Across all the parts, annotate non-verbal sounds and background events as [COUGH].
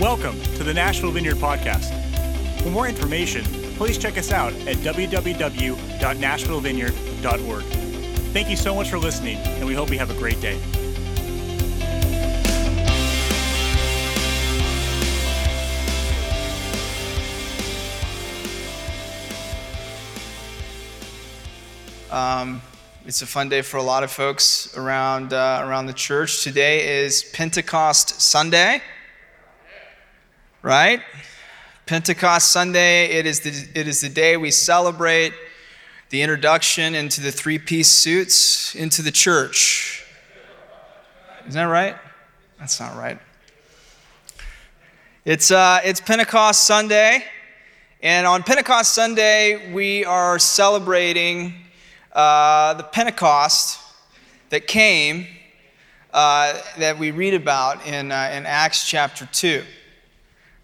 Welcome to the Nashville Vineyard Podcast. For more information, please check us out at www.nashvillevineyard.org. Thank you so much for listening, and we hope you have a great day. Um, it's a fun day for a lot of folks around, uh, around the church. Today is Pentecost Sunday, right? Pentecost Sunday, it is, the, it is the day we celebrate the introduction into the three piece suits into the church. Isn't that right? That's not right. It's, uh, it's Pentecost Sunday, and on Pentecost Sunday, we are celebrating uh, the Pentecost that came uh, that we read about in, uh, in Acts chapter 2.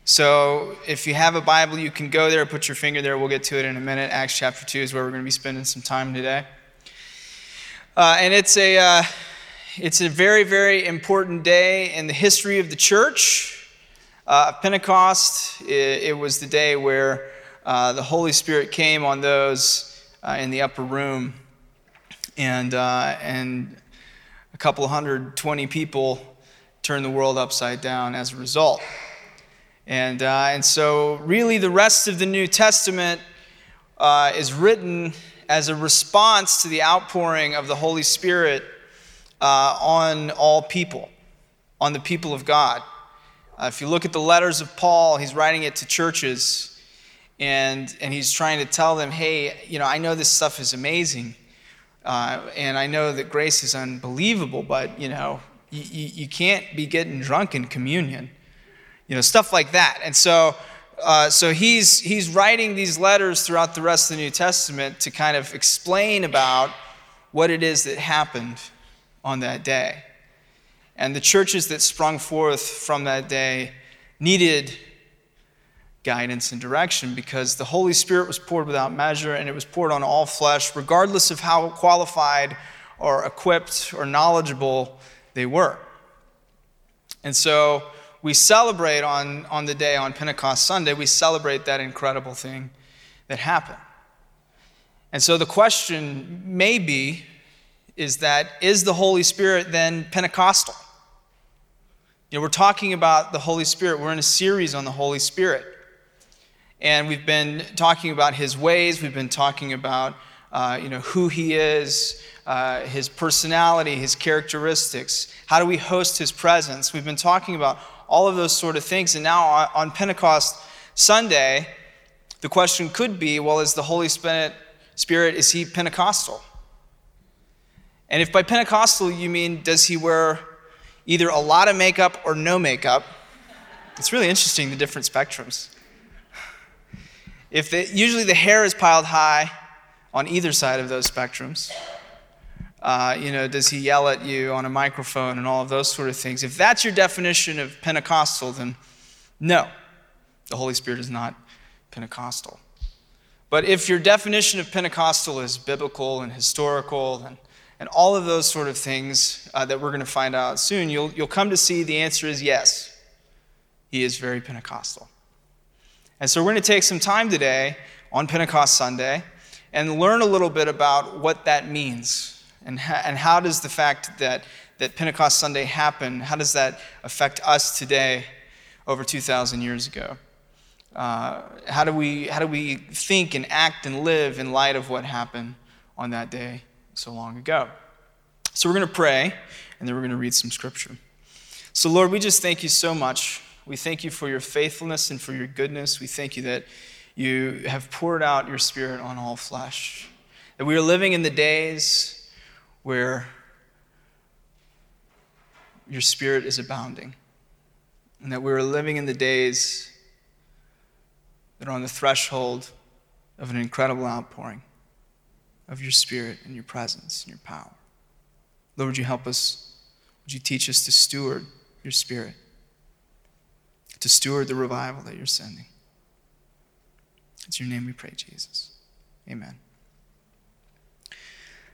So if you have a Bible, you can go there, put your finger there. We'll get to it in a minute. Acts chapter 2 is where we're going to be spending some time today. Uh, and it's a, uh, it's a very, very important day in the history of the church. Uh, Pentecost, it, it, was the day where the Holy Spirit came on those uh, in the upper room, and uh, and a couple hundred twenty people turned the world upside down as a result. And uh, and so really, the rest of the New Testament uh, is written as a response to the outpouring of the Holy Spirit uh, on all people, on the people of God. Uh, if you look at the letters of Paul, he's writing it to churches and, and he's trying to tell them, hey, you know, I know this stuff is amazing, uh, and I know that grace is unbelievable, but, you know, you, you can't be getting drunk in communion, you know, stuff like that. And so, uh, so he's, he's writing these letters throughout the rest of the New Testament to kind of explain about what it is that happened on that day. And the churches that sprung forth from that day needed guidance and direction because the Holy Spirit was poured without measure and it was poured on all flesh, regardless of how qualified or equipped or knowledgeable they were. And so we celebrate on, on the day, on Pentecost Sunday, we celebrate that incredible thing that happened. And so the question may be is that is the Holy Spirit then Pentecostal? You know, we're talking about the Holy Spirit. We're in a series on the Holy Spirit. And we've been talking about his ways, we've been talking about uh, you know, who he is, uh, his personality, his characteristics. How do we host his presence? We've been talking about all of those sort of things. And now uh, on Pentecost Sunday, the question could be well, is the Holy Spirit, Spirit is he Pentecostal? And if by Pentecostal you mean does he wear either a lot of makeup or no makeup, it's really interesting the different spectrums. If the, usually the hair is piled high on either side of those spectrums. Uh, you know, does he yell at you on a microphone and all of those sort of things? If that's your definition of Pentecostal, then no, the Holy Spirit is not Pentecostal. But if your definition of Pentecostal is biblical and historical and, and all of those sort of things uh, that we're going to find out soon, you'll, you'll come to see the answer is yes. He is very Pentecostal. And so we're going to take some time today on Pentecost Sunday and learn a little bit about what that means and, ha- and how does the fact that, that Pentecost Sunday happened, how does that affect us today over 2,000 years ago? Uh, how, do we, how do we think and act and live in light of what happened on that day so long ago? So we're going to pray and then we're going to read some scripture. So, Lord, we just thank you so much we thank you for your faithfulness and for your goodness. We thank you that you have poured out your spirit on all flesh. That we are living in the days where your spirit is abounding. And that we are living in the days that are on the threshold of an incredible outpouring of your spirit and your presence and your power. Lord, would you help us? Would you teach us to steward your spirit? to steward the revival that you're sending. It's your name we pray, Jesus. Amen.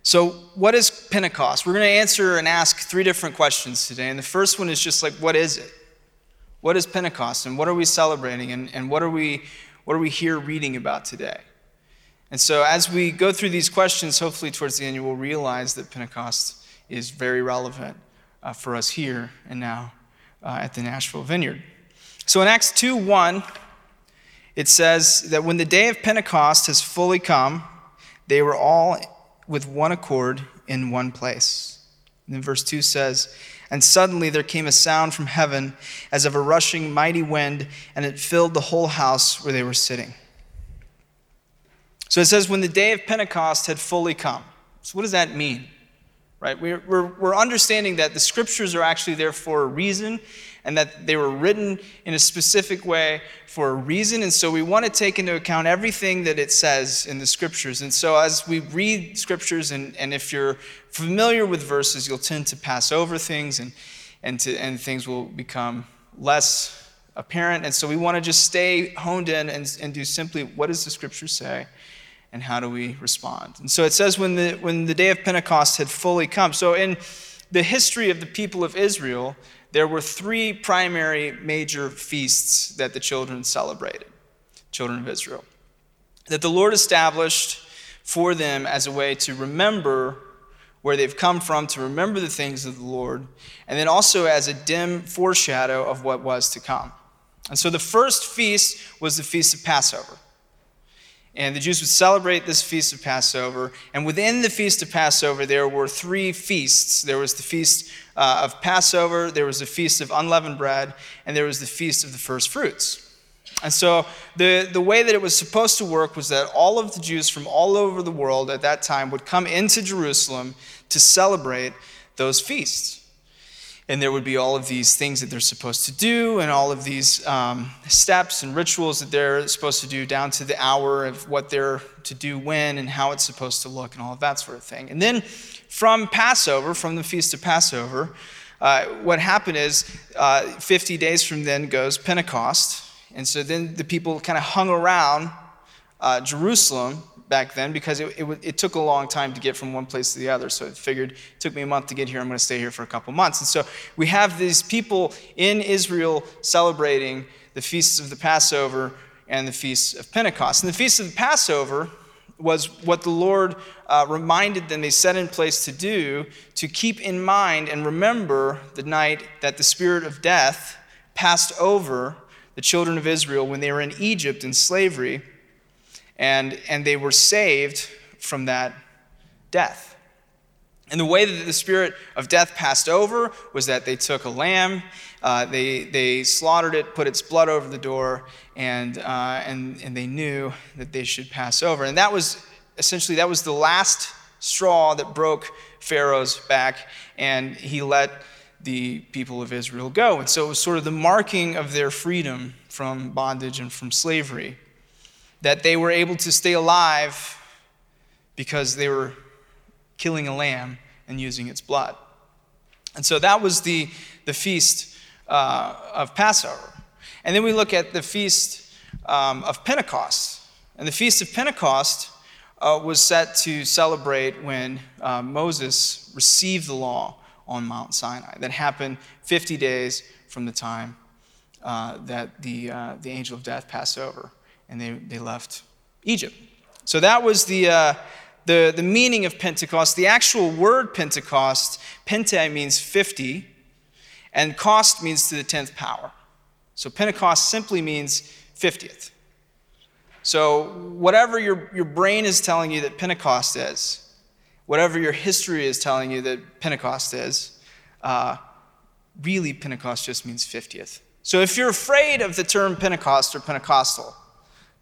So, what is Pentecost? We're going to answer and ask three different questions today. And the first one is just like, what is it? What is Pentecost and what are we celebrating and, and what, are we, what are we here reading about today? And so, as we go through these questions, hopefully towards the end, you will realize that Pentecost is very relevant uh, for us here and now uh, at the Nashville Vineyard. So, in Acts 2 1, it says that when the day of Pentecost has fully come, they were all with one accord in one place. And then verse 2 says, And suddenly there came a sound from heaven as of a rushing mighty wind, and it filled the whole house where they were sitting. So it says, when the day of Pentecost had fully come. So, what does that mean? Right? We're, we're, we're understanding that the scriptures are actually there for a reason and that they were written in a specific way for a reason. And so we want to take into account everything that it says in the scriptures. And so as we read scriptures, and, and if you're familiar with verses, you'll tend to pass over things and, and, to, and things will become less apparent. And so we want to just stay honed in and, and do simply what does the scripture say? And how do we respond? And so it says when the, when the day of Pentecost had fully come. So in the history of the people of Israel, there were three primary major feasts that the children celebrated, children of Israel, that the Lord established for them as a way to remember where they've come from, to remember the things of the Lord, and then also as a dim foreshadow of what was to come. And so the first feast was the Feast of Passover. And the Jews would celebrate this feast of Passover. And within the feast of Passover, there were three feasts. There was the feast uh, of Passover, there was the feast of unleavened bread, and there was the feast of the first fruits. And so the, the way that it was supposed to work was that all of the Jews from all over the world at that time would come into Jerusalem to celebrate those feasts and there would be all of these things that they're supposed to do and all of these um, steps and rituals that they're supposed to do down to the hour of what they're to do when and how it's supposed to look and all of that sort of thing. And then from passover from the feast of passover uh, what happened is uh, 50 days from then goes pentecost. And so then the people kind of hung around uh, jerusalem back then because it, it, it, took a long time to get from one place to the other. So I figured it took me a month to get here. I'm going to stay here for a couple months. And so we have these people in Israel celebrating the feasts of the Passover and the feasts of Pentecost. And the feast of the Passover was what the Lord uh, reminded them they set in place to do to keep in mind and remember the night that the spirit of death passed over the children of Israel when they were in Egypt in slavery and, and they were saved from that death. And the way that the spirit of death passed over was that they took a lamb, uh, they, they slaughtered it, put its blood over the door, and, uh, and, and they knew that they should pass over. And that was essentially that was the last straw that broke Pharaoh's back, and he let the people of Israel go. And so it was sort of the marking of their freedom from bondage and from slavery that they were able to stay alive because they were killing a lamb and using its blood. And so that was the, the feast uh, of Passover. And then we look at the feast um, of Pentecost. And the feast of Pentecost uh, was set to celebrate when uh, Moses received the law on Mount Sinai. That happened 50 days from the time uh, that the, uh, the angel of death passed over and they, they left Egypt. So that was the, uh, the, the meaning of Pentecost. The actual word Pentecost, pente means 50, and cost means to the 10th power. So Pentecost simply means 50th. So whatever your, your brain is telling you that Pentecost is, whatever your history is telling you that Pentecost is, uh, really Pentecost just means 50th. So if you're afraid of the term Pentecost or Pentecostal,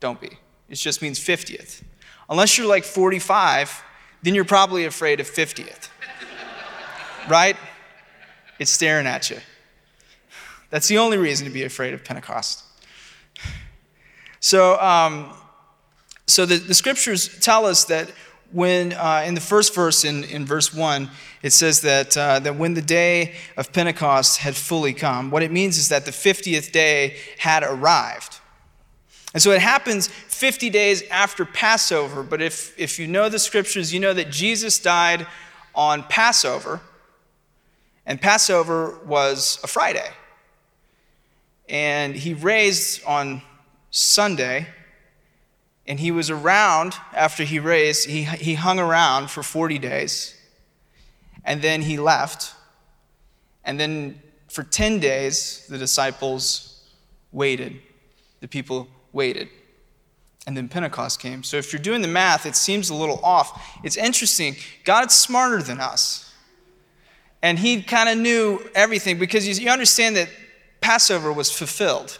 don't be. It just means 50th. Unless you're like 45, then you're probably afraid of 50th. right? It's staring at you. That's the only reason to be afraid of Pentecost. So, um, so the, the scriptures tell us that when, uh, in the first verse, in, in verse 1, it says that, uh, that when the day of Pentecost had fully come, what it means is that the 50th day had arrived. And so it happens 50 days after Passover. But if, if you know the scriptures, you know that Jesus died on Passover, and Passover was a Friday. and he raised on Sunday, and he was around after he raised, he, he hung around for 40 days, and then he left. And then for 10 days, the disciples waited. The people waited. And then Pentecost came. So if you're doing the math, it seems a little off. It's interesting. God's smarter than us. And he kind of knew everything because you understand that Passover was fulfilled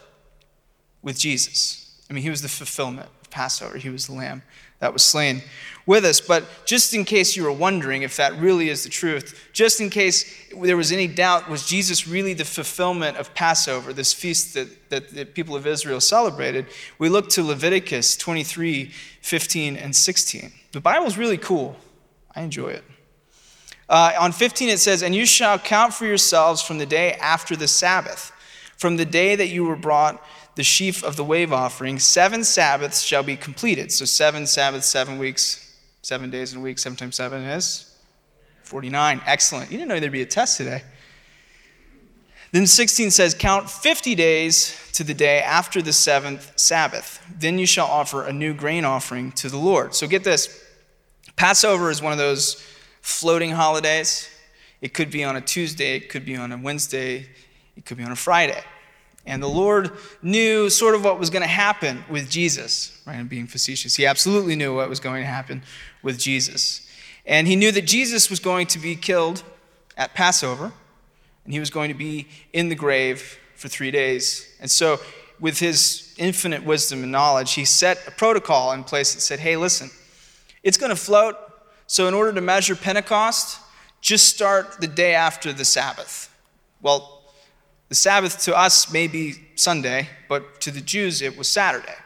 with Jesus. I mean, he was the fulfillment of Passover, he was the lamb that was slain with us. But just in case you were wondering if that really is the truth, just in case there was any doubt, was Jesus really the fulfillment of Passover, this feast that, that the people of Israel celebrated? We look to Leviticus 23 15 and 16. The Bible is really cool. I enjoy it. Uh, on 15, it says, And you shall count for yourselves from the day after the Sabbath, from the day that you were brought the sheaf of the wave offering, seven Sabbaths shall be completed. So, seven Sabbaths, seven weeks, seven days in a week, seven times seven is 49. Excellent. You didn't know there'd be a test today. Then 16 says, Count 50 days to the day after the seventh Sabbath. Then you shall offer a new grain offering to the Lord. So get this Passover is one of those floating holidays. It could be on a Tuesday, it could be on a Wednesday, it could be on a Friday. And the Lord knew sort of what was going to happen with Jesus, right? I'm being facetious. He absolutely knew what was going to happen with Jesus. And he knew that Jesus was going to be killed at Passover, and he was going to be in the grave for three days. And so, with his infinite wisdom and knowledge, he set a protocol in place that said, hey, listen, it's going to float. So, in order to measure Pentecost, just start the day after the Sabbath. Well, the Sabbath to us may be Sunday, but to the Jews it was Saturday.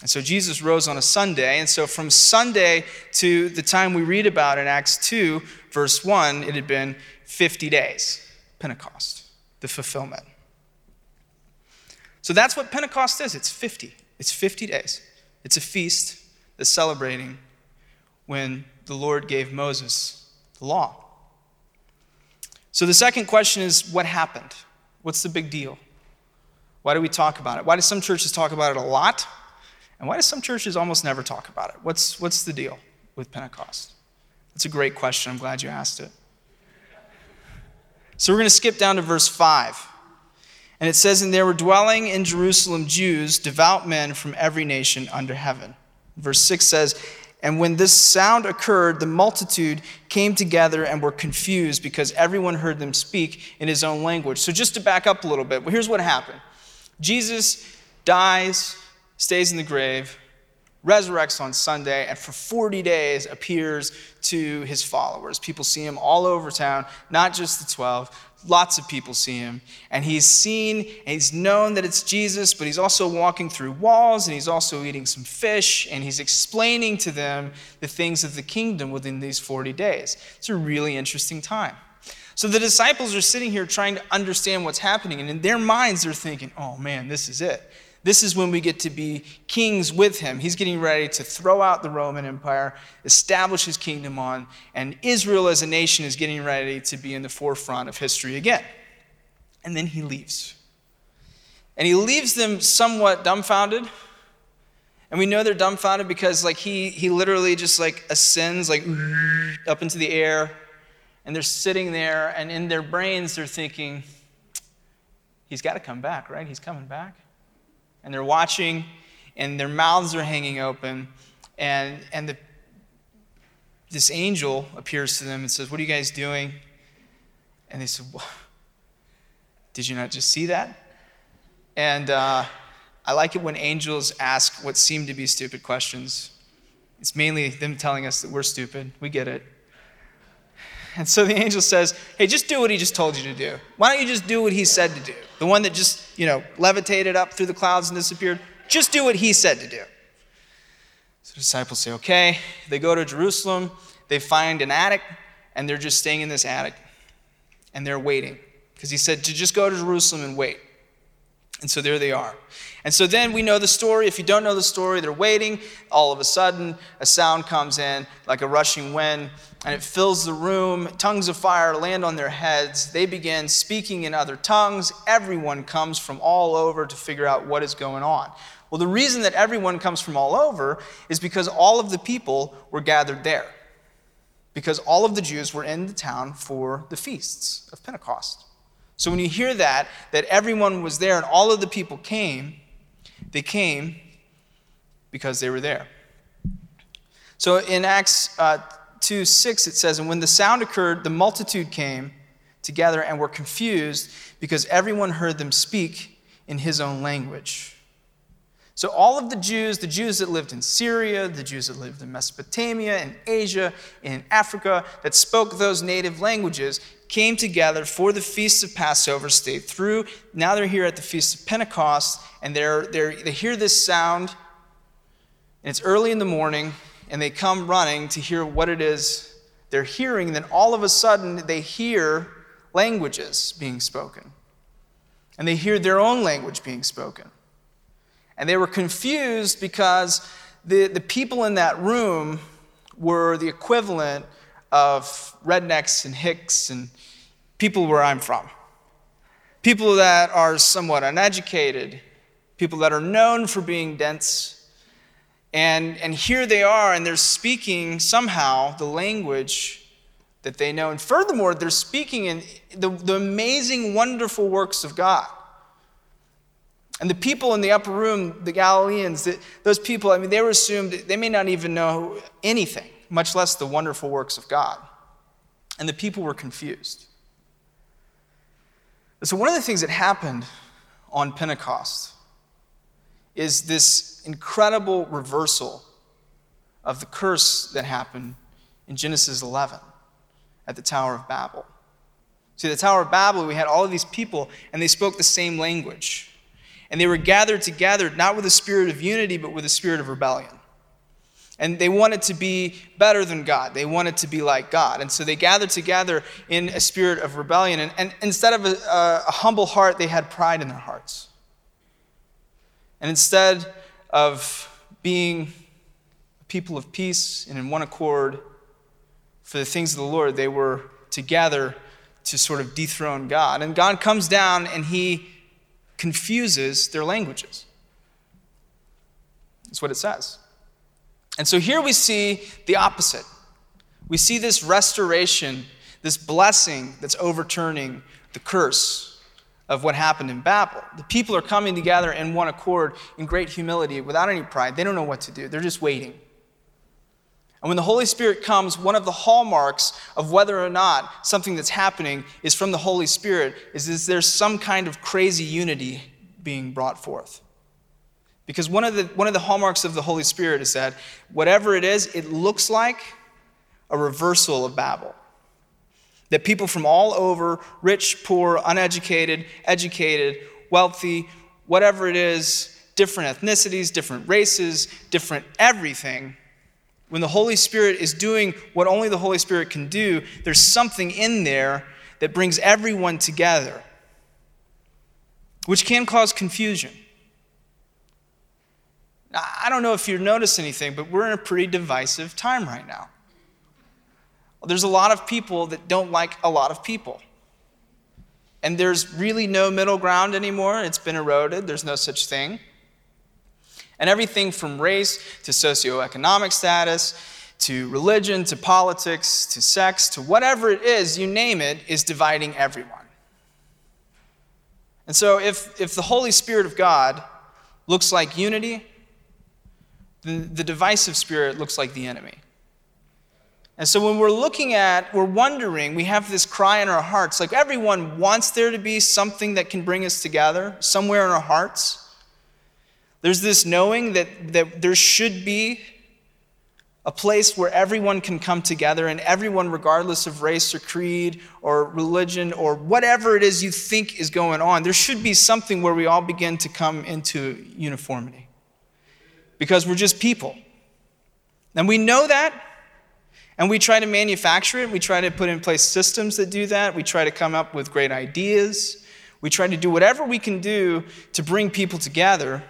And so Jesus rose on a Sunday. And so from Sunday to the time we read about in Acts 2, verse 1, it had been 50 days, Pentecost, the fulfillment. So that's what Pentecost is it's 50. It's 50 days. It's a feast that's celebrating when the Lord gave Moses the law. So the second question is what happened? What's the big deal? Why do we talk about it? Why do some churches talk about it a lot? And why do some churches almost never talk about it? What's, what's the deal with Pentecost? That's a great question. I'm glad you asked it. So we're going to skip down to verse 5. And it says, And there were dwelling in Jerusalem Jews, devout men from every nation under heaven. Verse 6 says, and when this sound occurred, the multitude came together and were confused because everyone heard them speak in his own language. So, just to back up a little bit, well, here's what happened Jesus dies, stays in the grave, resurrects on Sunday, and for 40 days appears to his followers. People see him all over town, not just the 12, Lots of people see him. And he's seen and he's known that it's Jesus, but he's also walking through walls and he's also eating some fish and he's explaining to them the things of the kingdom within these 40 days. It's a really interesting time. So the disciples are sitting here trying to understand what's happening, and in their minds, they're thinking, oh man, this is it. This is when we get to be kings with him. He's getting ready to throw out the Roman Empire, establish his kingdom on, and Israel as a nation is getting ready to be in the forefront of history again. And then he leaves. And he leaves them somewhat dumbfounded. And we know they're dumbfounded because like he he literally just like ascends like up into the air and they're sitting there and in their brains they're thinking he's got to come back, right? He's coming back and they're watching, and their mouths are hanging open, and, and the, this angel appears to them and says, What are you guys doing? And they said, well, [LAUGHS] Did you not just see that? And uh, I like it when angels ask what seem to be stupid questions. It's mainly them telling us that we're stupid. We get it. And so the angel says, Hey, just do what he just told you to do. Why don't you just do what he said to do? The one that just, you know, levitated up through the clouds and disappeared. Just do what he said to do. So the disciples say, Okay. They go to Jerusalem. They find an attic, and they're just staying in this attic. And they're waiting. Because he said to just go to Jerusalem and wait. And so there they are. And so then we know the story. If you don't know the story, they're waiting. All of a sudden, a sound comes in like a rushing wind, and it fills the room. Tongues of fire land on their heads. They begin speaking in other tongues. Everyone comes from all over to figure out what is going on. Well, the reason that everyone comes from all over is because all of the people were gathered there. Because all of the Jews were in the town for the feasts of Pentecost. So when you hear that, that everyone was there and all of the people came, they came because they were there. So in Acts uh, 2 6, it says, And when the sound occurred, the multitude came together and were confused because everyone heard them speak in his own language. So, all of the Jews, the Jews that lived in Syria, the Jews that lived in Mesopotamia, in Asia, in Africa, that spoke those native languages, came together for the Feast of Passover, stayed through. Now they're here at the Feast of Pentecost, and they're, they're, they hear this sound, and it's early in the morning, and they come running to hear what it is they're hearing. And then all of a sudden, they hear languages being spoken, and they hear their own language being spoken. And they were confused because the, the people in that room were the equivalent of rednecks and hicks and people where I'm from. People that are somewhat uneducated, people that are known for being dense. And, and here they are, and they're speaking somehow the language that they know. And furthermore, they're speaking in the, the amazing, wonderful works of God. And the people in the upper room, the Galileans, those people, I mean, they were assumed, they may not even know anything, much less the wonderful works of God. And the people were confused. So, one of the things that happened on Pentecost is this incredible reversal of the curse that happened in Genesis 11 at the Tower of Babel. See, the Tower of Babel, we had all of these people, and they spoke the same language. And they were gathered together, not with a spirit of unity, but with a spirit of rebellion. And they wanted to be better than God. They wanted to be like God. And so they gathered together in a spirit of rebellion. And, and instead of a, a, a humble heart, they had pride in their hearts. And instead of being a people of peace and in one accord for the things of the Lord, they were together to sort of dethrone God. And God comes down and he confuses their languages. That's what it says. And so here we see the opposite. We see this restoration, this blessing that's overturning the curse of what happened in Babel. The people are coming together in one accord in great humility without any pride. They don't know what to do, they're just waiting. And when the Holy Spirit comes, one of the hallmarks of whether or not something that's happening is from the Holy Spirit is, is there's some kind of crazy unity being brought forth. Because one of, the, one of the hallmarks of the Holy Spirit is that whatever it is, it looks like a reversal of Babel. That people from all over, rich, poor, uneducated, educated, wealthy, whatever it is, different ethnicities, different races, different everything, when the Holy Spirit is doing what only the Holy Spirit can do, there's something in there that brings everyone together, which can cause confusion. I don't know if you notice anything, but we're in a pretty divisive time right now. There's a lot of people that don't like a lot of people. And there's really no middle ground anymore. It's been eroded, there's no such thing. And everything from race to socioeconomic status to religion to politics to sex to whatever it is, you name it, is dividing everyone. And so if, if the Holy Spirit of God looks like unity, then the divisive spirit looks like the enemy. And so when we're looking at, we're wondering, we have this cry in our hearts like everyone wants there to be something that can bring us together somewhere in our hearts. There's this knowing that, that there should be a place where everyone can come together and everyone, regardless of race or creed or religion or whatever it is you think is going on, there should be something where we all begin to come into uniformity. Because we're just people. And we know that, and we try to manufacture it. We try to put in place systems that do that. We try to come up with great ideas. We try to do whatever we can do to bring people together,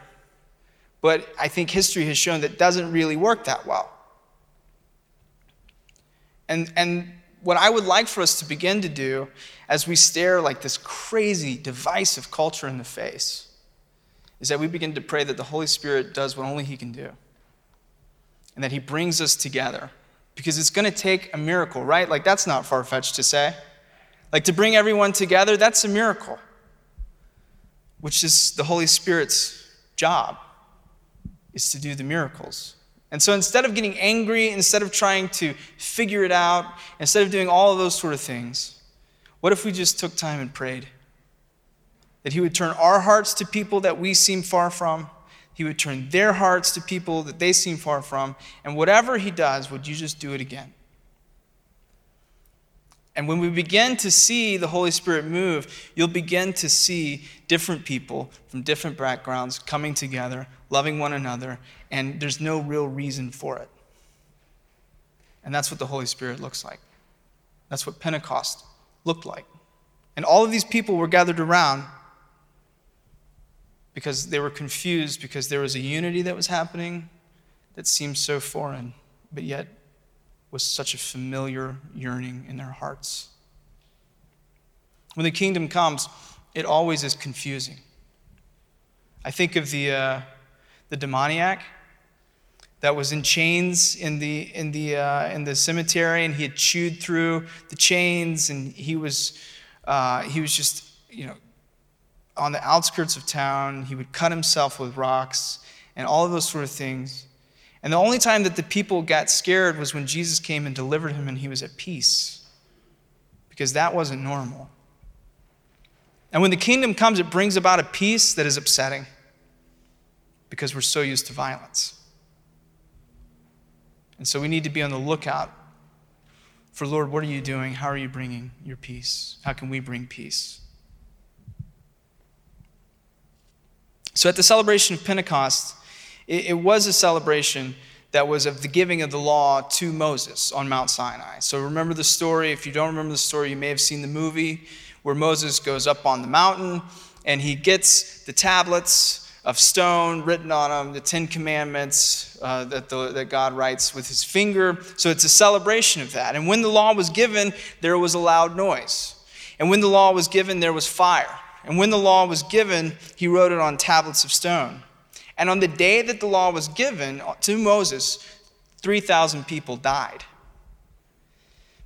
but I think history has shown that doesn't really work that well. And, and what I would like for us to begin to do as we stare like this crazy, divisive culture in the face is that we begin to pray that the Holy Spirit does what only He can do and that He brings us together. Because it's going to take a miracle, right? Like, that's not far fetched to say. Like, to bring everyone together, that's a miracle, which is the Holy Spirit's job, is to do the miracles. And so instead of getting angry, instead of trying to figure it out, instead of doing all of those sort of things, what if we just took time and prayed? That He would turn our hearts to people that we seem far from. He would turn their hearts to people that they seem far from. And whatever He does, would you just do it again? And when we begin to see the Holy Spirit move, you'll begin to see different people from different backgrounds coming together, loving one another, and there's no real reason for it. And that's what the Holy Spirit looks like. That's what Pentecost looked like. And all of these people were gathered around because they were confused because there was a unity that was happening that seemed so foreign, but yet was such a familiar yearning in their hearts. When the kingdom comes, it always is confusing. I think of the, uh, the demoniac that was in chains in the, in, the, uh, in the cemetery, and he had chewed through the chains, and he was, uh, he was just, you know, on the outskirts of town. He would cut himself with rocks and all of those sort of things. And the only time that the people got scared was when Jesus came and delivered him and he was at peace, because that wasn't normal. And when the kingdom comes, it brings about a peace that is upsetting because we're so used to violence. And so we need to be on the lookout for Lord, what are you doing? How are you bringing your peace? How can we bring peace? So at the celebration of Pentecost, it, it was a celebration that was of the giving of the law to Moses on Mount Sinai. So remember the story. If you don't remember the story, you may have seen the movie where Moses goes up on the mountain and he gets the tablets of stone written on them, the Ten Commandments uh, that, the, that God writes with his finger. So it's a celebration of that. And when the law was given, there was a loud noise. And when the law was given, there was fire. And when the law was given, he wrote it on tablets of stone. And on the day that the law was given to Moses, 3,000 people died.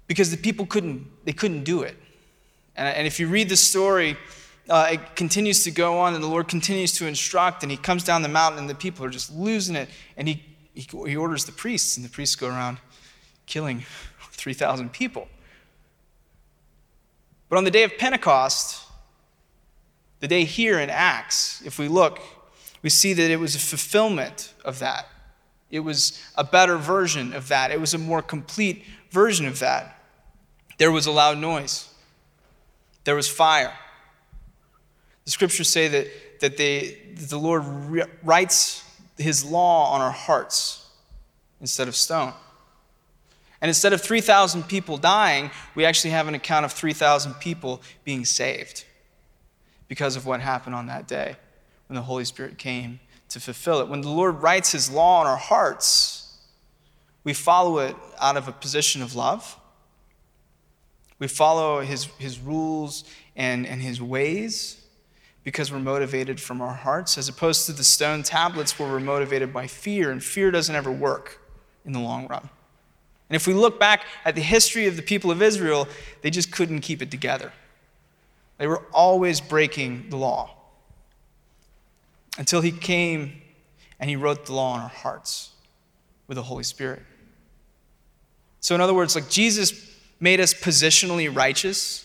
Because the people couldn't, they couldn't do it. And, and if you read the story, uh, it continues to go on, and the Lord continues to instruct, and he comes down the mountain, and the people are just losing it. And he, he, he orders the priests, and the priests go around killing [LAUGHS] 3,000 people. But on the day of Pentecost, the day here in Acts, if we look, we see that it was a fulfillment of that. It was a better version of that. It was a more complete version of that. There was a loud noise, there was fire. The scriptures say that, that, they, that the Lord writes his law on our hearts instead of stone. And instead of 3,000 people dying, we actually have an account of 3,000 people being saved because of what happened on that day when the Holy Spirit came to fulfill it. When the Lord writes His law on our hearts, we follow it out of a position of love. We follow His, his rules and, and His ways because we're motivated from our hearts, as opposed to the stone tablets where we're motivated by fear, and fear doesn't ever work in the long run. And if we look back at the history of the people of Israel, they just couldn't keep it together. They were always breaking the law until he came and he wrote the law on our hearts with the Holy Spirit. So, in other words, like Jesus made us positionally righteous.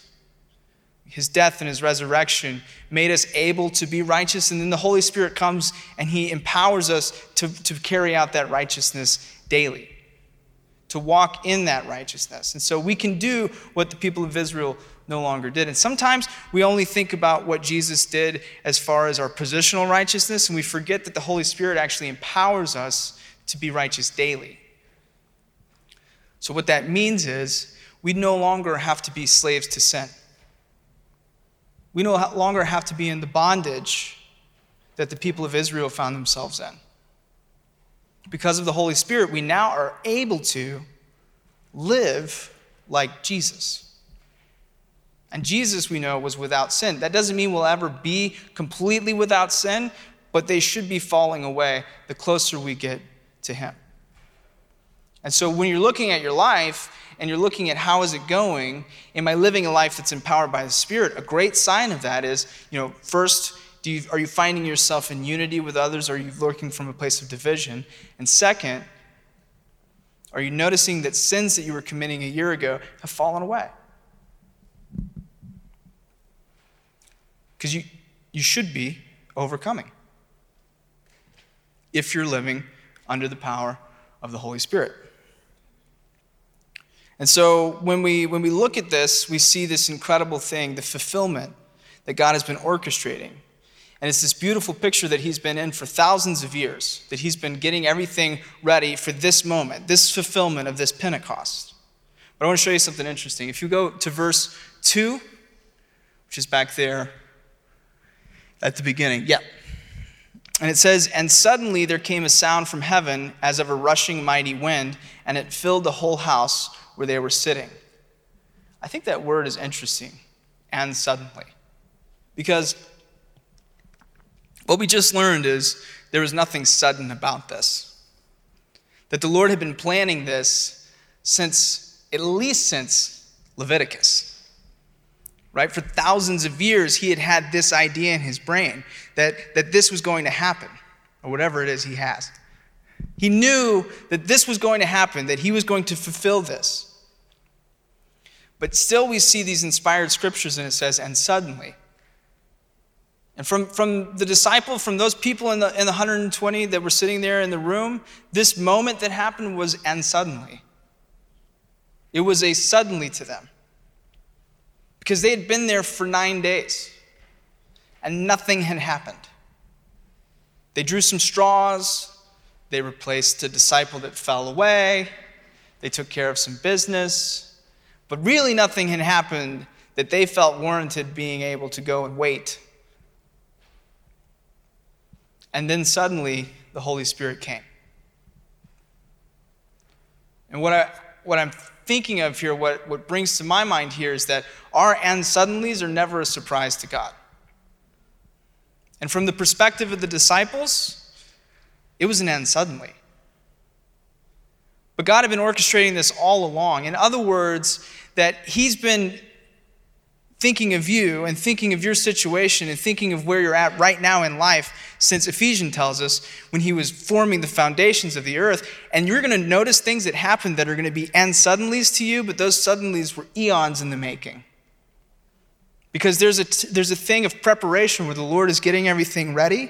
His death and his resurrection made us able to be righteous. And then the Holy Spirit comes and he empowers us to, to carry out that righteousness daily, to walk in that righteousness. And so we can do what the people of Israel no longer did. And sometimes we only think about what Jesus did as far as our positional righteousness, and we forget that the Holy Spirit actually empowers us to be righteous daily. So, what that means is we no longer have to be slaves to sin. We no longer have to be in the bondage that the people of Israel found themselves in. Because of the Holy Spirit, we now are able to live like Jesus. And Jesus, we know, was without sin. That doesn't mean we'll ever be completely without sin, but they should be falling away the closer we get to Him. And so when you're looking at your life and you're looking at how is it going, am I living a life that's empowered by the Spirit? A great sign of that is, you know, first, you, are you finding yourself in unity with others or are you looking from a place of division? And second, are you noticing that sins that you were committing a year ago have fallen away? Because you, you should be overcoming if you're living under the power of the Holy Spirit. And so when we, when we look at this, we see this incredible thing, the fulfillment that God has been orchestrating. And it's this beautiful picture that he's been in for thousands of years, that he's been getting everything ready for this moment, this fulfillment of this Pentecost. But I want to show you something interesting. If you go to verse 2, which is back there at the beginning. Yeah. And it says, And suddenly there came a sound from heaven as of a rushing mighty wind, and it filled the whole house where they were sitting. I think that word is interesting, and suddenly. Because what we just learned is there was nothing sudden about this. That the Lord had been planning this since, at least since Leviticus. Right? For thousands of years, he had had this idea in his brain that, that this was going to happen, or whatever it is he has. He knew that this was going to happen, that he was going to fulfill this. But still, we see these inspired scriptures, and it says, and suddenly. And from, from the disciple, from those people in the, in the 120 that were sitting there in the room, this moment that happened was and suddenly. It was a suddenly to them. Because they had been there for nine days and nothing had happened. They drew some straws, they replaced a disciple that fell away, they took care of some business, but really nothing had happened that they felt warranted being able to go and wait and then suddenly, the Holy Spirit came. And what, I, what I'm thinking of here, what, what brings to my mind here is that our and suddenlies are never a surprise to God. And from the perspective of the disciples, it was an end suddenly. But God had been orchestrating this all along. In other words, that He's been thinking of you and thinking of your situation and thinking of where you're at right now in life, since Ephesians tells us when he was forming the foundations of the earth. And you're going to notice things that happen that are going to be and suddenlies to you, but those suddenlies were eons in the making. Because there's a, there's a thing of preparation where the Lord is getting everything ready.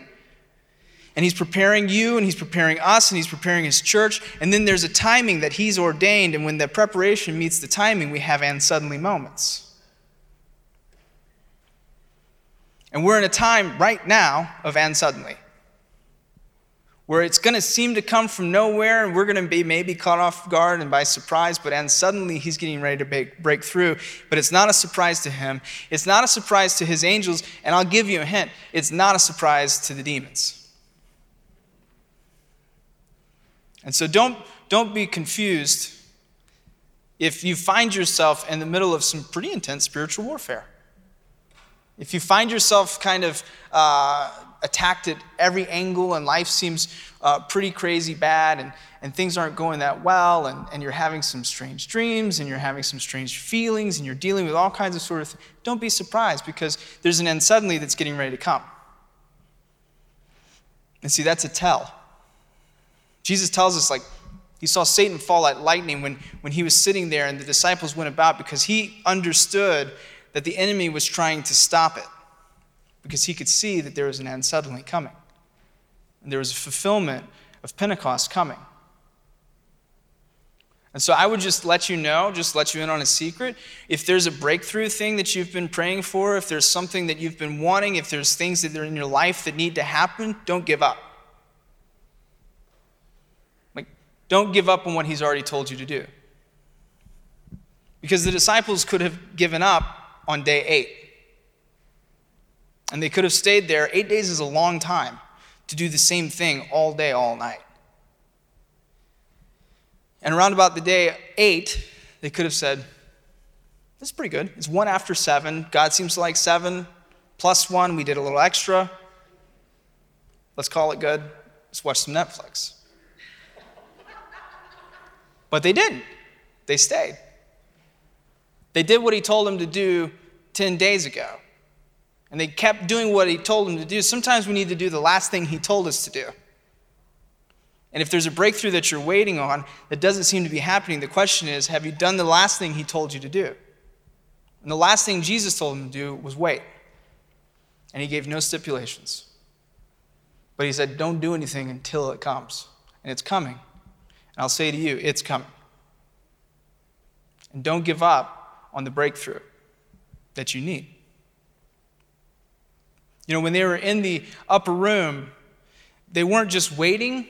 And he's preparing you, and he's preparing us, and he's preparing his church. And then there's a timing that he's ordained, and when the preparation meets the timing, we have and suddenly moments. And we're in a time right now of and suddenly, where it's going to seem to come from nowhere and we're going to be maybe caught off guard and by surprise, but and suddenly he's getting ready to break, through. But it's not a surprise to him. It's not a surprise to his angels. And I'll give you a hint it's not a surprise to the demons. And so don't, don't be confused if you find yourself in the middle of some pretty intense spiritual warfare. If you find yourself kind of uh, attacked at every angle and life seems uh, pretty crazy bad and, and things aren't going that well and, and you're having some strange dreams and you're having some strange feelings and you're dealing with all kinds of sort of things, don't be surprised because there's an end suddenly that's getting ready to come. And see, that's a tell. Jesus tells us, like, he saw Satan fall like lightning when, when he was sitting there and the disciples went about because he understood that the enemy was trying to stop it because he could see that there was an end suddenly coming. And there was a fulfillment of Pentecost coming. And so I would just let you know, just let you in on a secret. If there's a breakthrough thing that you've been praying for, if there's something that you've been wanting, if there's things that are in your life that need to happen, don't give up. Like, don't give up on what he's already told you to do. Because the disciples could have given up on day eight. And they could have stayed there. Eight days is a long time to do the same thing all day, all night. And around about the day eight, they could have said, This is pretty good. It's one after seven. God seems to like seven plus one. We did a little extra. Let's call it good. Let's watch some Netflix. But they didn't. They stayed. They did what he told them to do 10 days ago. And they kept doing what he told them to do. Sometimes we need to do the last thing he told us to do. And if there's a breakthrough that you're waiting on that doesn't seem to be happening, the question is have you done the last thing he told you to do? And the last thing Jesus told him to do was wait. And he gave no stipulations. But he said, don't do anything until it comes. And it's coming. And I'll say to you, it's coming. And don't give up on the breakthrough that you need. You know, when they were in the upper room, they weren't just waiting.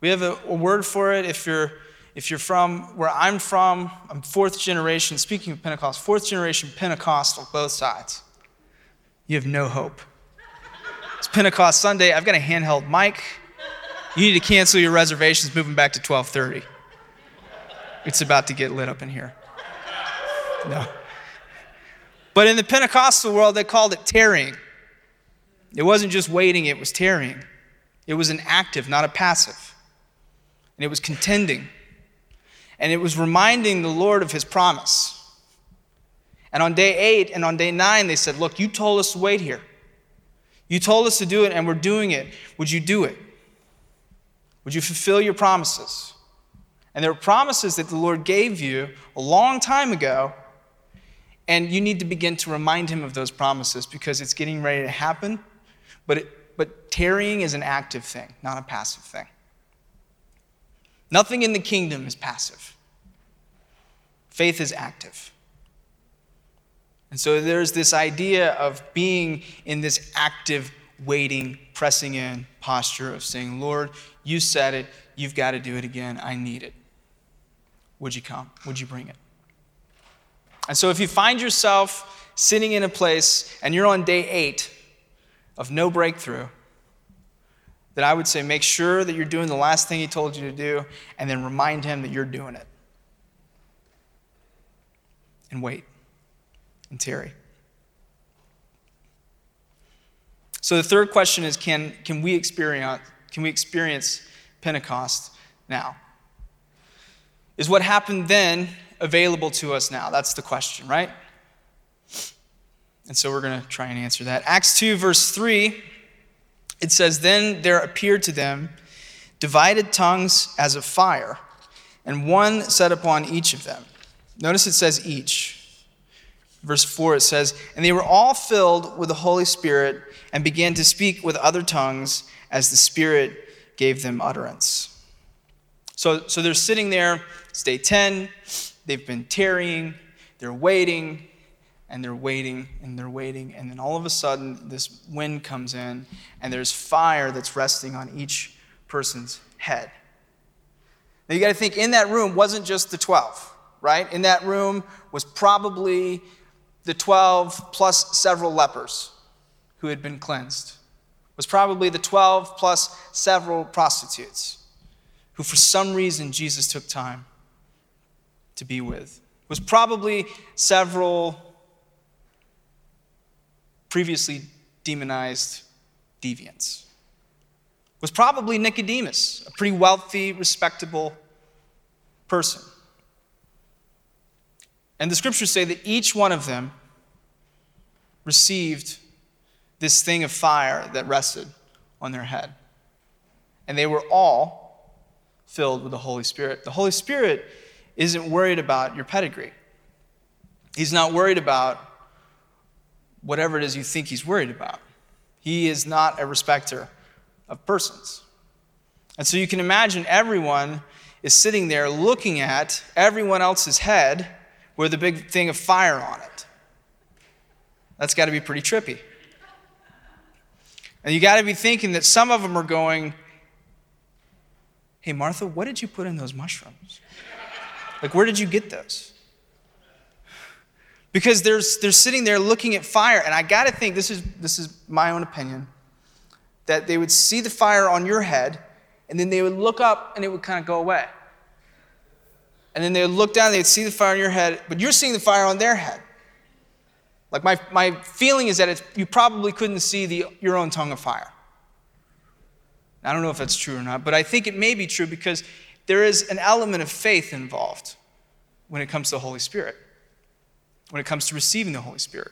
We have a, a, word for it if you're if you're from where I'm from, I'm fourth generation, speaking of Pentecost, fourth generation Pentecostal, both sides. You have no hope. It's Pentecost Sunday. I've got a handheld mic. You need to cancel your reservations moving back to 1230. It's about to get lit up in here. No. But in the Pentecostal world, they called it tarrying. It wasn't just waiting, it was tarrying. It was an active, not a passive. And it was contending. And it was reminding the Lord of his promise. And on day eight and on day nine, they said, Look, you told us to wait here. You told us to do it, and we're doing it. Would you do it? Would you fulfill your promises? And there are promises that the Lord gave you a long time ago, and you need to begin to remind Him of those promises because it's getting ready to happen. But, it, but tarrying is an active thing, not a passive thing. Nothing in the kingdom is passive, faith is active. And so there's this idea of being in this active, waiting, pressing in posture of saying, Lord, you said it, you've got to do it again, I need it. Would you come? Would you bring it? And so if you find yourself sitting in a place and you're on day eight of no breakthrough, then I would say make sure that you're doing the last thing he told you to do and then remind him that you're doing it. And wait and tarry. So the third question is can, can, we experience, can we experience Pentecost now? Is what happened then available to us now? That's the question, right? And so we're going to try and answer that. Acts 2, verse 3, it says, Then there appeared to them divided tongues as of fire, and one set upon each of them. Notice it says each. Verse 4, it says, And they were all filled with the Holy Spirit and began to speak with other tongues as the Spirit gave them utterance. So, so they're sitting there, it's day 10, they've been tarrying, they're waiting, and they're waiting, and they're waiting, and then all of a sudden, this wind comes in, and there's fire that's resting on each person's head. Now you got to think in that room wasn't just the 12, right? In that room was probably the 12 plus several lepers who had been cleansed. Was probably the 12 plus several prostitutes who for some reason Jesus took time to be with. was probably several previously demonized deviants. Was probably Nicodemus, a pretty wealthy, respectable person. And the scriptures say that each one of them received this thing of fire that rested on their head. And they were all filled with the Holy Spirit. The Holy Spirit isn't worried about your pedigree, He's not worried about whatever it is you think He's worried about. He is not a respecter of persons. And so you can imagine everyone is sitting there looking at everyone else's head with a big thing of fire on it. That's got to be pretty trippy. And you got to be thinking that some of them are going, Hey, Martha, what did you put in those mushrooms? Like, where did you get those? Because they're, they're sitting there looking at fire, and I got to think this is, this is my own opinion that they would see the fire on your head, and then they would look up and it would kind of go away. And then they would look down, and they'd see the fire on your head, but you're seeing the fire on their head. Like my, my feeling is that it's, you probably couldn't see the, your own tongue of fire. I don't know if that's true or not, but I think it may be true because there is an element of faith involved when it comes to the Holy Spirit, when it comes to receiving the Holy Spirit.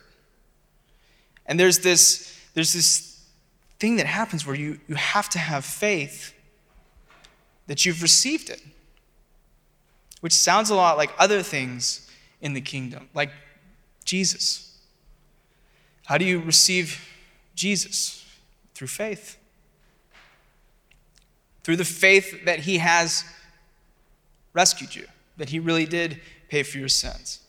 And there's this, there's this thing that happens where you, you have to have faith that you've received it, which sounds a lot like other things in the kingdom, like Jesus. How do you receive Jesus? Through faith. Through the faith that he has rescued you, that He really did pay for your sins.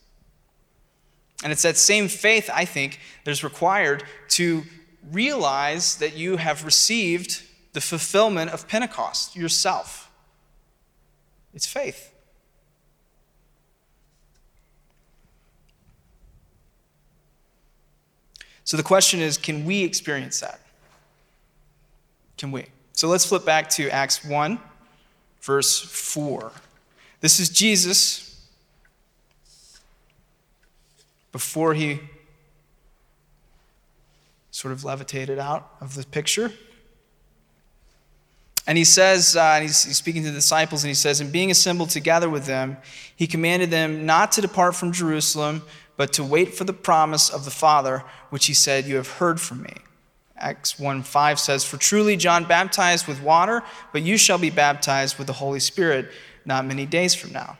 And it's that same faith, I think, that is required to realize that you have received the fulfillment of Pentecost yourself. It's faith. So the question is can we experience that? Can we? So let's flip back to Acts 1, verse 4. This is Jesus before he sort of levitated out of the picture. And he says, uh, and he's, he's, speaking to the disciples, and he says, And being assembled together with them, he commanded them not to depart from Jerusalem, but to wait for the promise of the Father, which he said, You have heard from me. Acts 1 5 says, For truly John baptized with water, but you shall be baptized with the Holy Spirit not many days from now.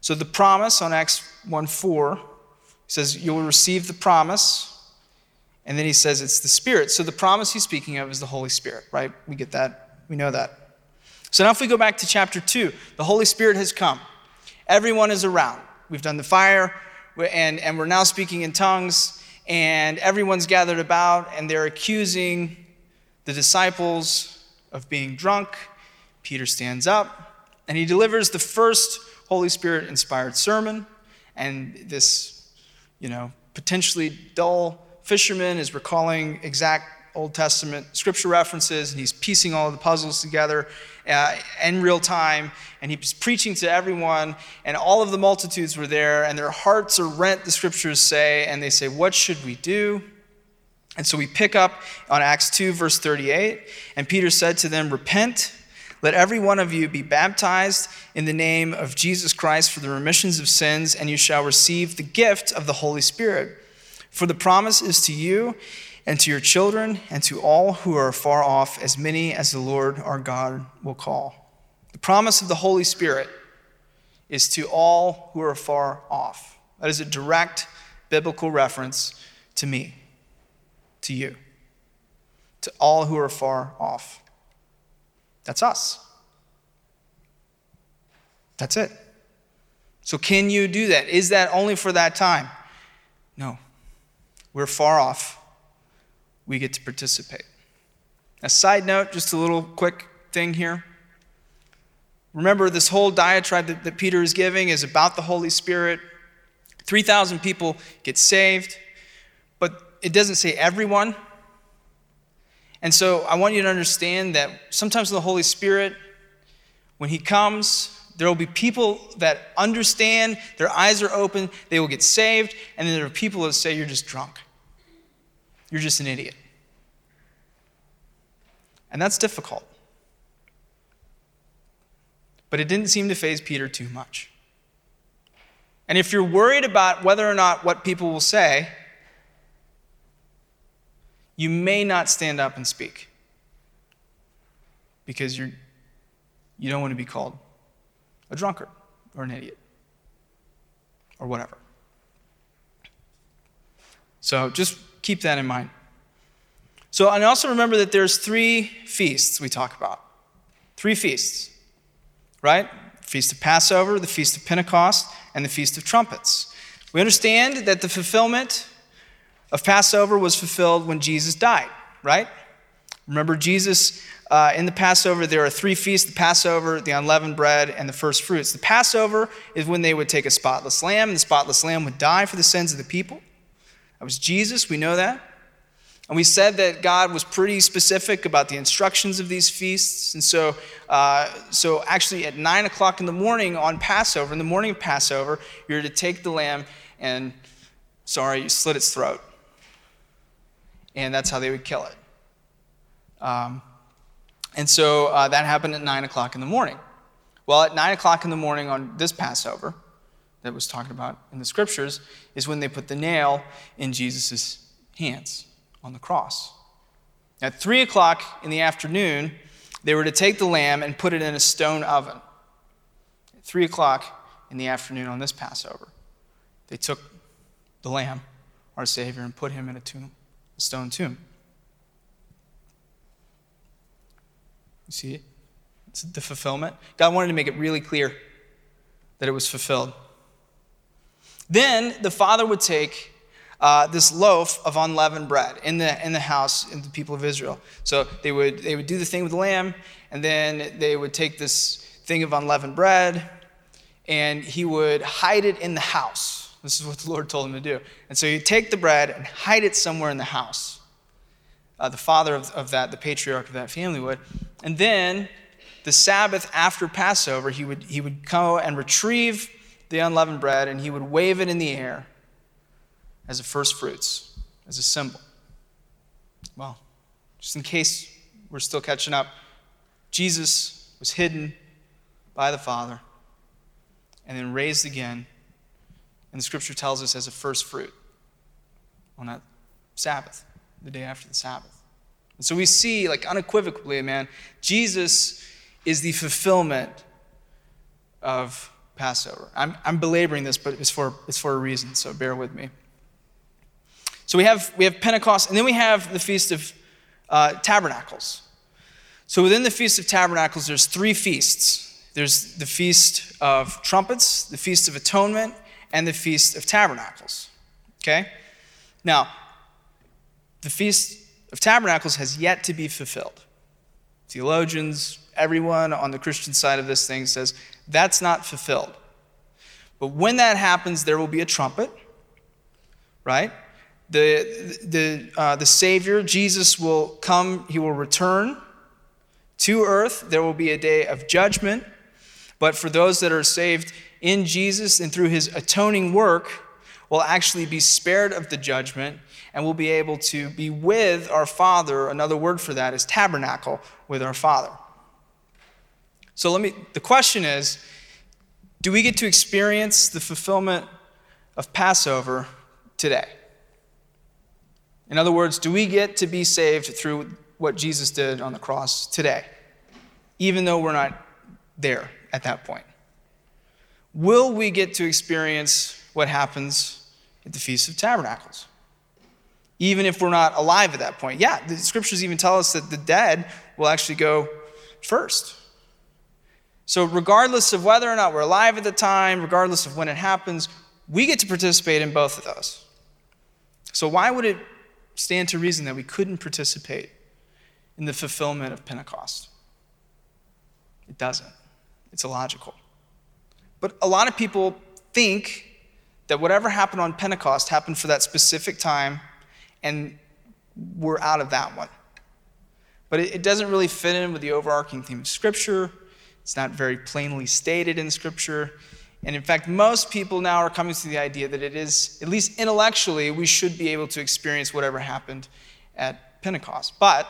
So the promise on Acts 1 4 says, You'll receive the promise. And then he says it's the Spirit. So the promise he's speaking of is the Holy Spirit, right? We get that. We know that. So now if we go back to chapter 2, the Holy Spirit has come. Everyone is around. We've done the fire, and, and we're now speaking in tongues, and everyone's gathered about, and they're accusing the disciples of being drunk. Peter stands up and he delivers the first Holy Spirit inspired sermon. And this, you know, potentially dull fisherman is recalling exact Old Testament scripture references, and he's piecing all the puzzles together uh, in real time. And he's preaching to everyone, and all of the multitudes were there, and their hearts are rent, the scriptures say, and they say, What should we do? And so we pick up on Acts 2, verse 38. And Peter said to them, Repent let every one of you be baptized in the name of Jesus Christ for the remissions of sins, and you shall receive the gift of the Holy Spirit. For the promise is to you and to your children and to all who are far off, as many as the Lord our God will call. The promise of the Holy Spirit is to all who are far off. That is a direct biblical reference to me, to you, to all who are far off. That's us. That's it. So, can you do that? Is that only for that time? No. We're far off. We get to participate. A side note, just a little quick thing here. Remember, this whole diatribe that, that Peter is giving is about the Holy Spirit. 3,000 people get saved, but it doesn't say everyone. And so I want you to understand that sometimes the Holy Spirit, when He comes, there will be people that understand, their eyes are open, they will get saved, and then there are people that say, You're just drunk. You're just an idiot. And that's difficult. But it didn't seem to faze Peter too much. And if you're worried about whether or not what people will say, you may not stand up and speak because you're, you don't want to be called a drunkard or an idiot or whatever. So just keep that in mind. So, and also remember that there's three feasts we talk about. Three feasts, right? Feast of Passover, the Feast of Pentecost, and the Feast of Trumpets. We understand that the fulfillment of Passover was fulfilled when Jesus died, right? Remember, Jesus, uh, in the Passover, there are three feasts the Passover, the unleavened bread, and the first fruits. The Passover is when they would take a spotless lamb, and the spotless lamb would die for the sins of the people. That was Jesus, we know that. And we said that God was pretty specific about the instructions of these feasts. And so, uh, so actually, at 9 o'clock in the morning on Passover, in the morning of Passover, you're to take the lamb and, sorry, you slit its throat. And that's how they would kill it. Um, and so uh, that happened at 9 o'clock in the morning. Well, at 9 o'clock in the morning on this Passover, that was talked about in the scriptures, is when they put the nail in Jesus' hands on the cross. At 3 o'clock in the afternoon, they were to take the lamb and put it in a stone oven. At 3 o'clock in the afternoon on this Passover, they took the lamb, our Savior, and put him in a tomb, a stone tomb. You see? It's the fulfillment. God wanted to make it really clear that it was fulfilled. Then the father would take uh, this loaf of unleavened bread in the, in the house in the people of Israel. So they would, they would do the thing with the lamb, and then they would take this thing of unleavened bread, and he would hide it in the house. This is what the Lord told him to do. And so he'd take the bread and hide it somewhere in the house. Uh, the father of, of that, the patriarch of that family would. And then the Sabbath after Passover, he would, he would go and retrieve the unleavened bread and he would wave it in the air as a first fruits, as a symbol. Well, just in case we're still catching up, Jesus was hidden by the Father and then raised again. And the scripture tells us as a first fruit on that Sabbath, the day after the Sabbath. And so we see, like unequivocally, man, Jesus is the fulfillment of Passover. I'm, I'm belaboring this, but it's for, it's for a reason, so bear with me. So we have, we have Pentecost, and then we have the Feast of uh, Tabernacles. So within the Feast of Tabernacles, there's three feasts there's the Feast of Trumpets, the Feast of Atonement, and the Feast of Tabernacles. Okay? Now, the Feast of Tabernacles has yet to be fulfilled. Theologians, everyone on the Christian side of this thing says that's not fulfilled. But when that happens, there will be a trumpet, right? The, the, uh, the Savior, Jesus, will come, he will return to earth. There will be a day of judgment. But for those that are saved in Jesus and through his atoning work, will actually be spared of the judgment and we'll be able to be with our Father. Another word for that is tabernacle with our Father. So let me the question is, do we get to experience the fulfillment of Passover today? In other words, do we get to be saved through what Jesus did on the cross today, even though we're not there at that point? Will we get to experience what happens at the Feast of Tabernacles? Even if we're not alive at that point. Yeah, the scriptures even tell us that the dead will actually go first. So, regardless of whether or not we're alive at the time, regardless of when it happens, we get to participate in both of those. So, why would it stand to reason that we couldn't participate in the fulfillment of Pentecost? It doesn't. It's illogical. But a lot of people think that whatever happened on Pentecost happened for that specific time, and we're out of that one. But it, doesn't really fit in with the overarching theme of Scripture. It's not very plainly stated in Scripture. And in fact, most people now are coming to the idea that it is, at least intellectually, we should be able to experience whatever happened at Pentecost. But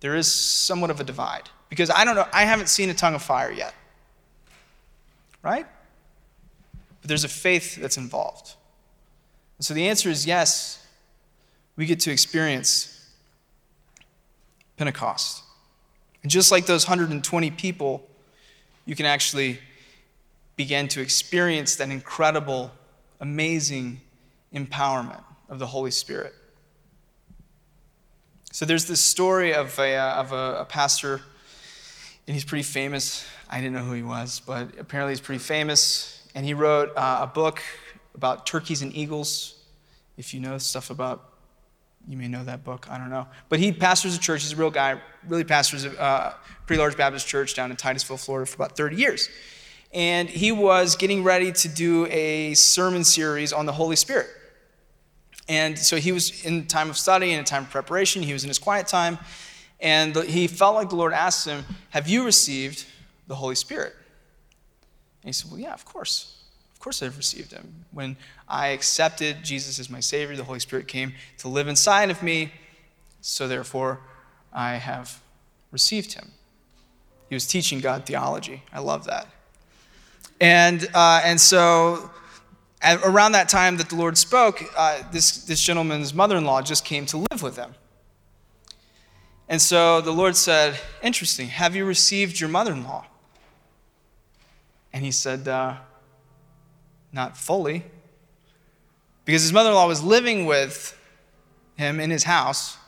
there is somewhat of a divide. Because I don't know, I haven't seen a tongue of fire yet. Right? But there's a faith that's involved. And so the answer is yes, we get to experience Pentecost. And just like those 120 people, you can actually begin to experience that incredible, amazing empowerment of the Holy Spirit. So there's this story of a, uh, of a, a pastor, and he's pretty famous. I didn't know who he was, but apparently he's pretty famous and he wrote uh, a book about turkeys and eagles. If you know stuff about You may know that book. I don't know. But he pastors a church. He's a real guy, really pastors a uh, pretty large Baptist church down in Titusville, Florida for about 30 years. And he was getting ready to do a sermon series on the Holy Spirit. And so he was in time of study and a time of preparation. He was in his quiet time. And he felt like the Lord asked him, Have you received the Holy Spirit? And he said, Well, yeah, of course. Of course I've received him. When I accepted Jesus as my Savior, the Holy Spirit came to live inside of me. So therefore, I have received him. He was teaching God theology. I love that. And, uh, and so around that time that the Lord spoke, uh, this, this gentleman's mother in law just came to live with him. And so the Lord said, Interesting, have you received your mother in law? And he said, uh, Not fully. Because his mother in law was living with him in his house,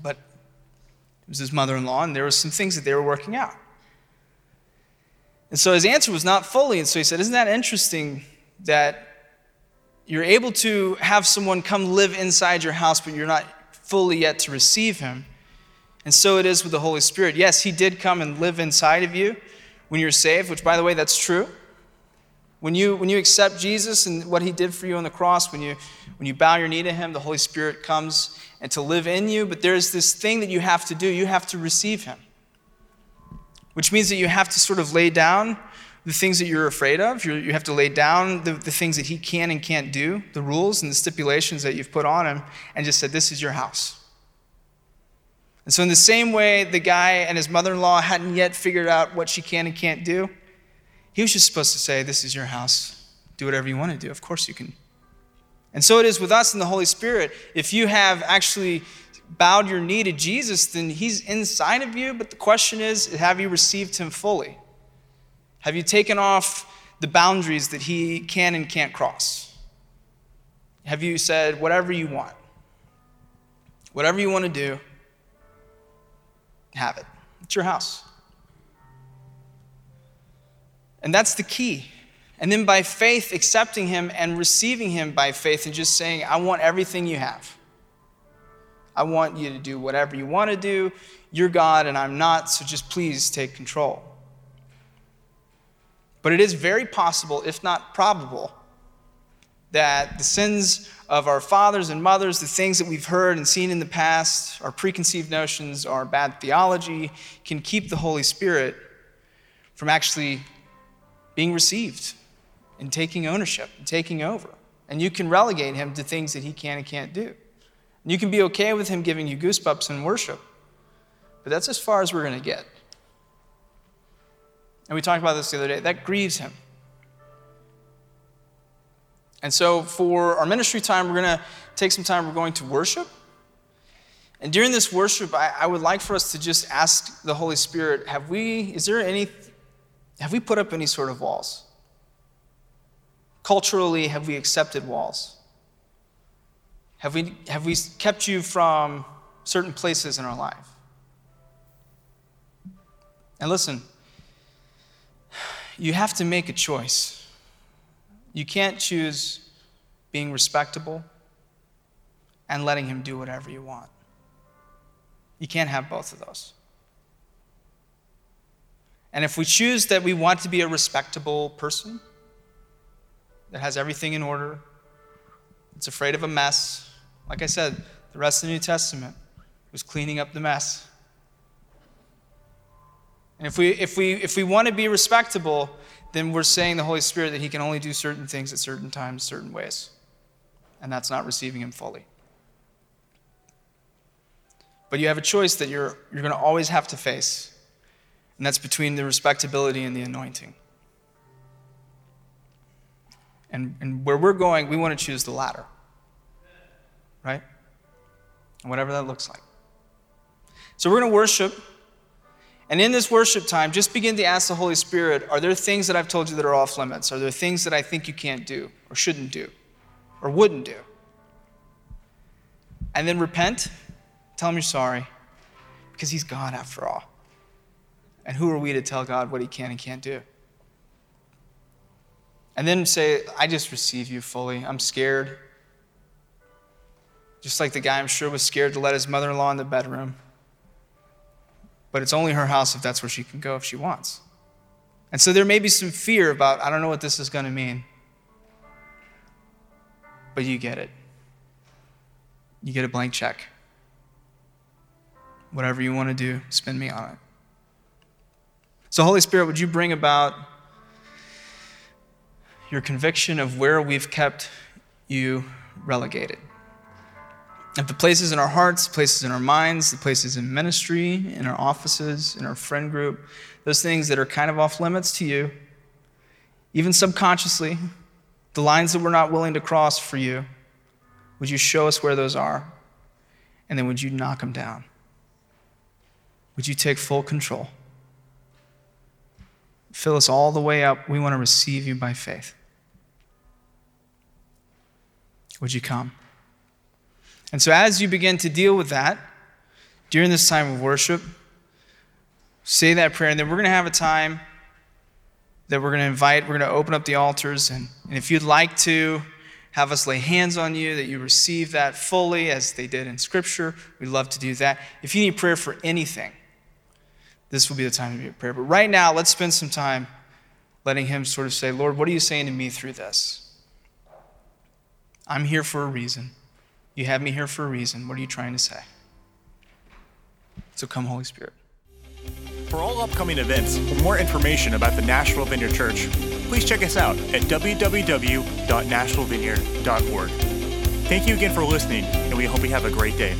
but it was his mother in law, and there were some things that they were working out. And so his answer was not fully. And so he said, Isn't that interesting that you're able to have someone come live inside your house, but you're not fully yet to receive him? And so it is with the Holy Spirit. Yes, he did come and live inside of you when you're saved, which, by the way, that's true. When you, when you accept Jesus and what he did for you on the cross, when you, when you bow your knee to him, the Holy Spirit comes and to live in you. But there's this thing that you have to do you have to receive him which means that you have to sort of lay down the things that you're afraid of. You're, you have to lay down the, the things that he can and can't do, the rules and the stipulations that you've put on him, and just said, This is your house. And so, in the same way, the guy and his mother in law hadn't yet figured out what she can and can't do, he was just supposed to say, This is your house. Do whatever you want to do. Of course, you can. And so it is with us in the Holy Spirit. If you have actually bowed your knee to Jesus, then he's inside of you. But the question is have you received him fully? Have you taken off the boundaries that he can and can't cross? Have you said, whatever you want, whatever you want to do, have it? It's your house. And that's the key. And then by faith, accepting him and receiving him by faith and just saying, I want everything you have. I want you to do whatever you want to do. You're God and I'm not, so just please take control. But it is very possible, if not probable, that the sins of our fathers and mothers, the things that we've heard and seen in the past, our preconceived notions, our bad theology, can keep the Holy Spirit from actually being received and taking ownership and taking over. And you can relegate him to things that he can and can't do. And you can be okay with him giving you goosebumps in worship, but that's as far as we're going to get. And we talked about this the other day. That grieves him. And so, for our ministry time, we're going to take some time, we're going to worship. And during this worship, I, I, would like for us to just ask the Holy Spirit have we, is there any, have we put up any sort of walls? Culturally, have we accepted walls? Have we, have we kept you from certain places in our life? And listen, you have to make a choice. You can't choose being respectable and letting him do whatever you want. You can't have both of those. And if we choose that we want to be a respectable person that has everything in order, it's afraid of a mess, like I said, the rest of the New Testament was cleaning up the mess. And if we, if we, if we want to be respectable, then we're saying the Holy Spirit that He can only do certain things at certain times, certain ways. And that's not receiving Him fully. But you have a choice that you're, you're going to always have to face, and that's between the respectability and the anointing. And, and where we're going, we want to choose the latter right? Whatever that looks like. So we're going to worship. And in this worship time, just begin to ask the Holy Spirit are there things that I've told you that are off limits? Are there things that I think you can't do, or shouldn't do, or wouldn't do? And then repent, tell him you're sorry, because he's God after all. And who are we to tell God what he can and can't do? And then say, I just receive you fully. I'm scared. Just like the guy, I'm sure, was scared to let his mother in law in the bedroom. But it's only her house if that's where she can go if she wants. And so there may be some fear about, I don't know what this is going to mean. But you get it. You get a blank check. Whatever you want to do, spend me on it. So, Holy Spirit, would you bring about your conviction of where we've kept you relegated? Of the places in our hearts, the places in our minds, the places in ministry, in our offices, in our friend group, those things that are kind of off limits to you, even subconsciously, the lines that we're not willing to cross for you, would you show us where those are? And then would you knock them down? Would you take full control? Fill us all the way up. We want to receive you by faith. Would you come? And so, as you begin to deal with that during this time of worship, say that prayer, and then we're going to have a time that we're going to invite, we're going to open up the altars. And, and if you'd like to have us lay hands on you, that you receive that fully as they did in Scripture, we'd love to do that. If you need prayer for anything, this will be the time to be a prayer. But right now, let's spend some time letting Him sort of say, Lord, what are you saying to me through this? I'm here for a reason. You have me here for a reason. What are you trying to say? So come, Holy Spirit. For all upcoming events or more information about the Nashville Vineyard Church, please check us out at www.nashvillevineyard.org. Thank you again for listening, and we hope you have a great day.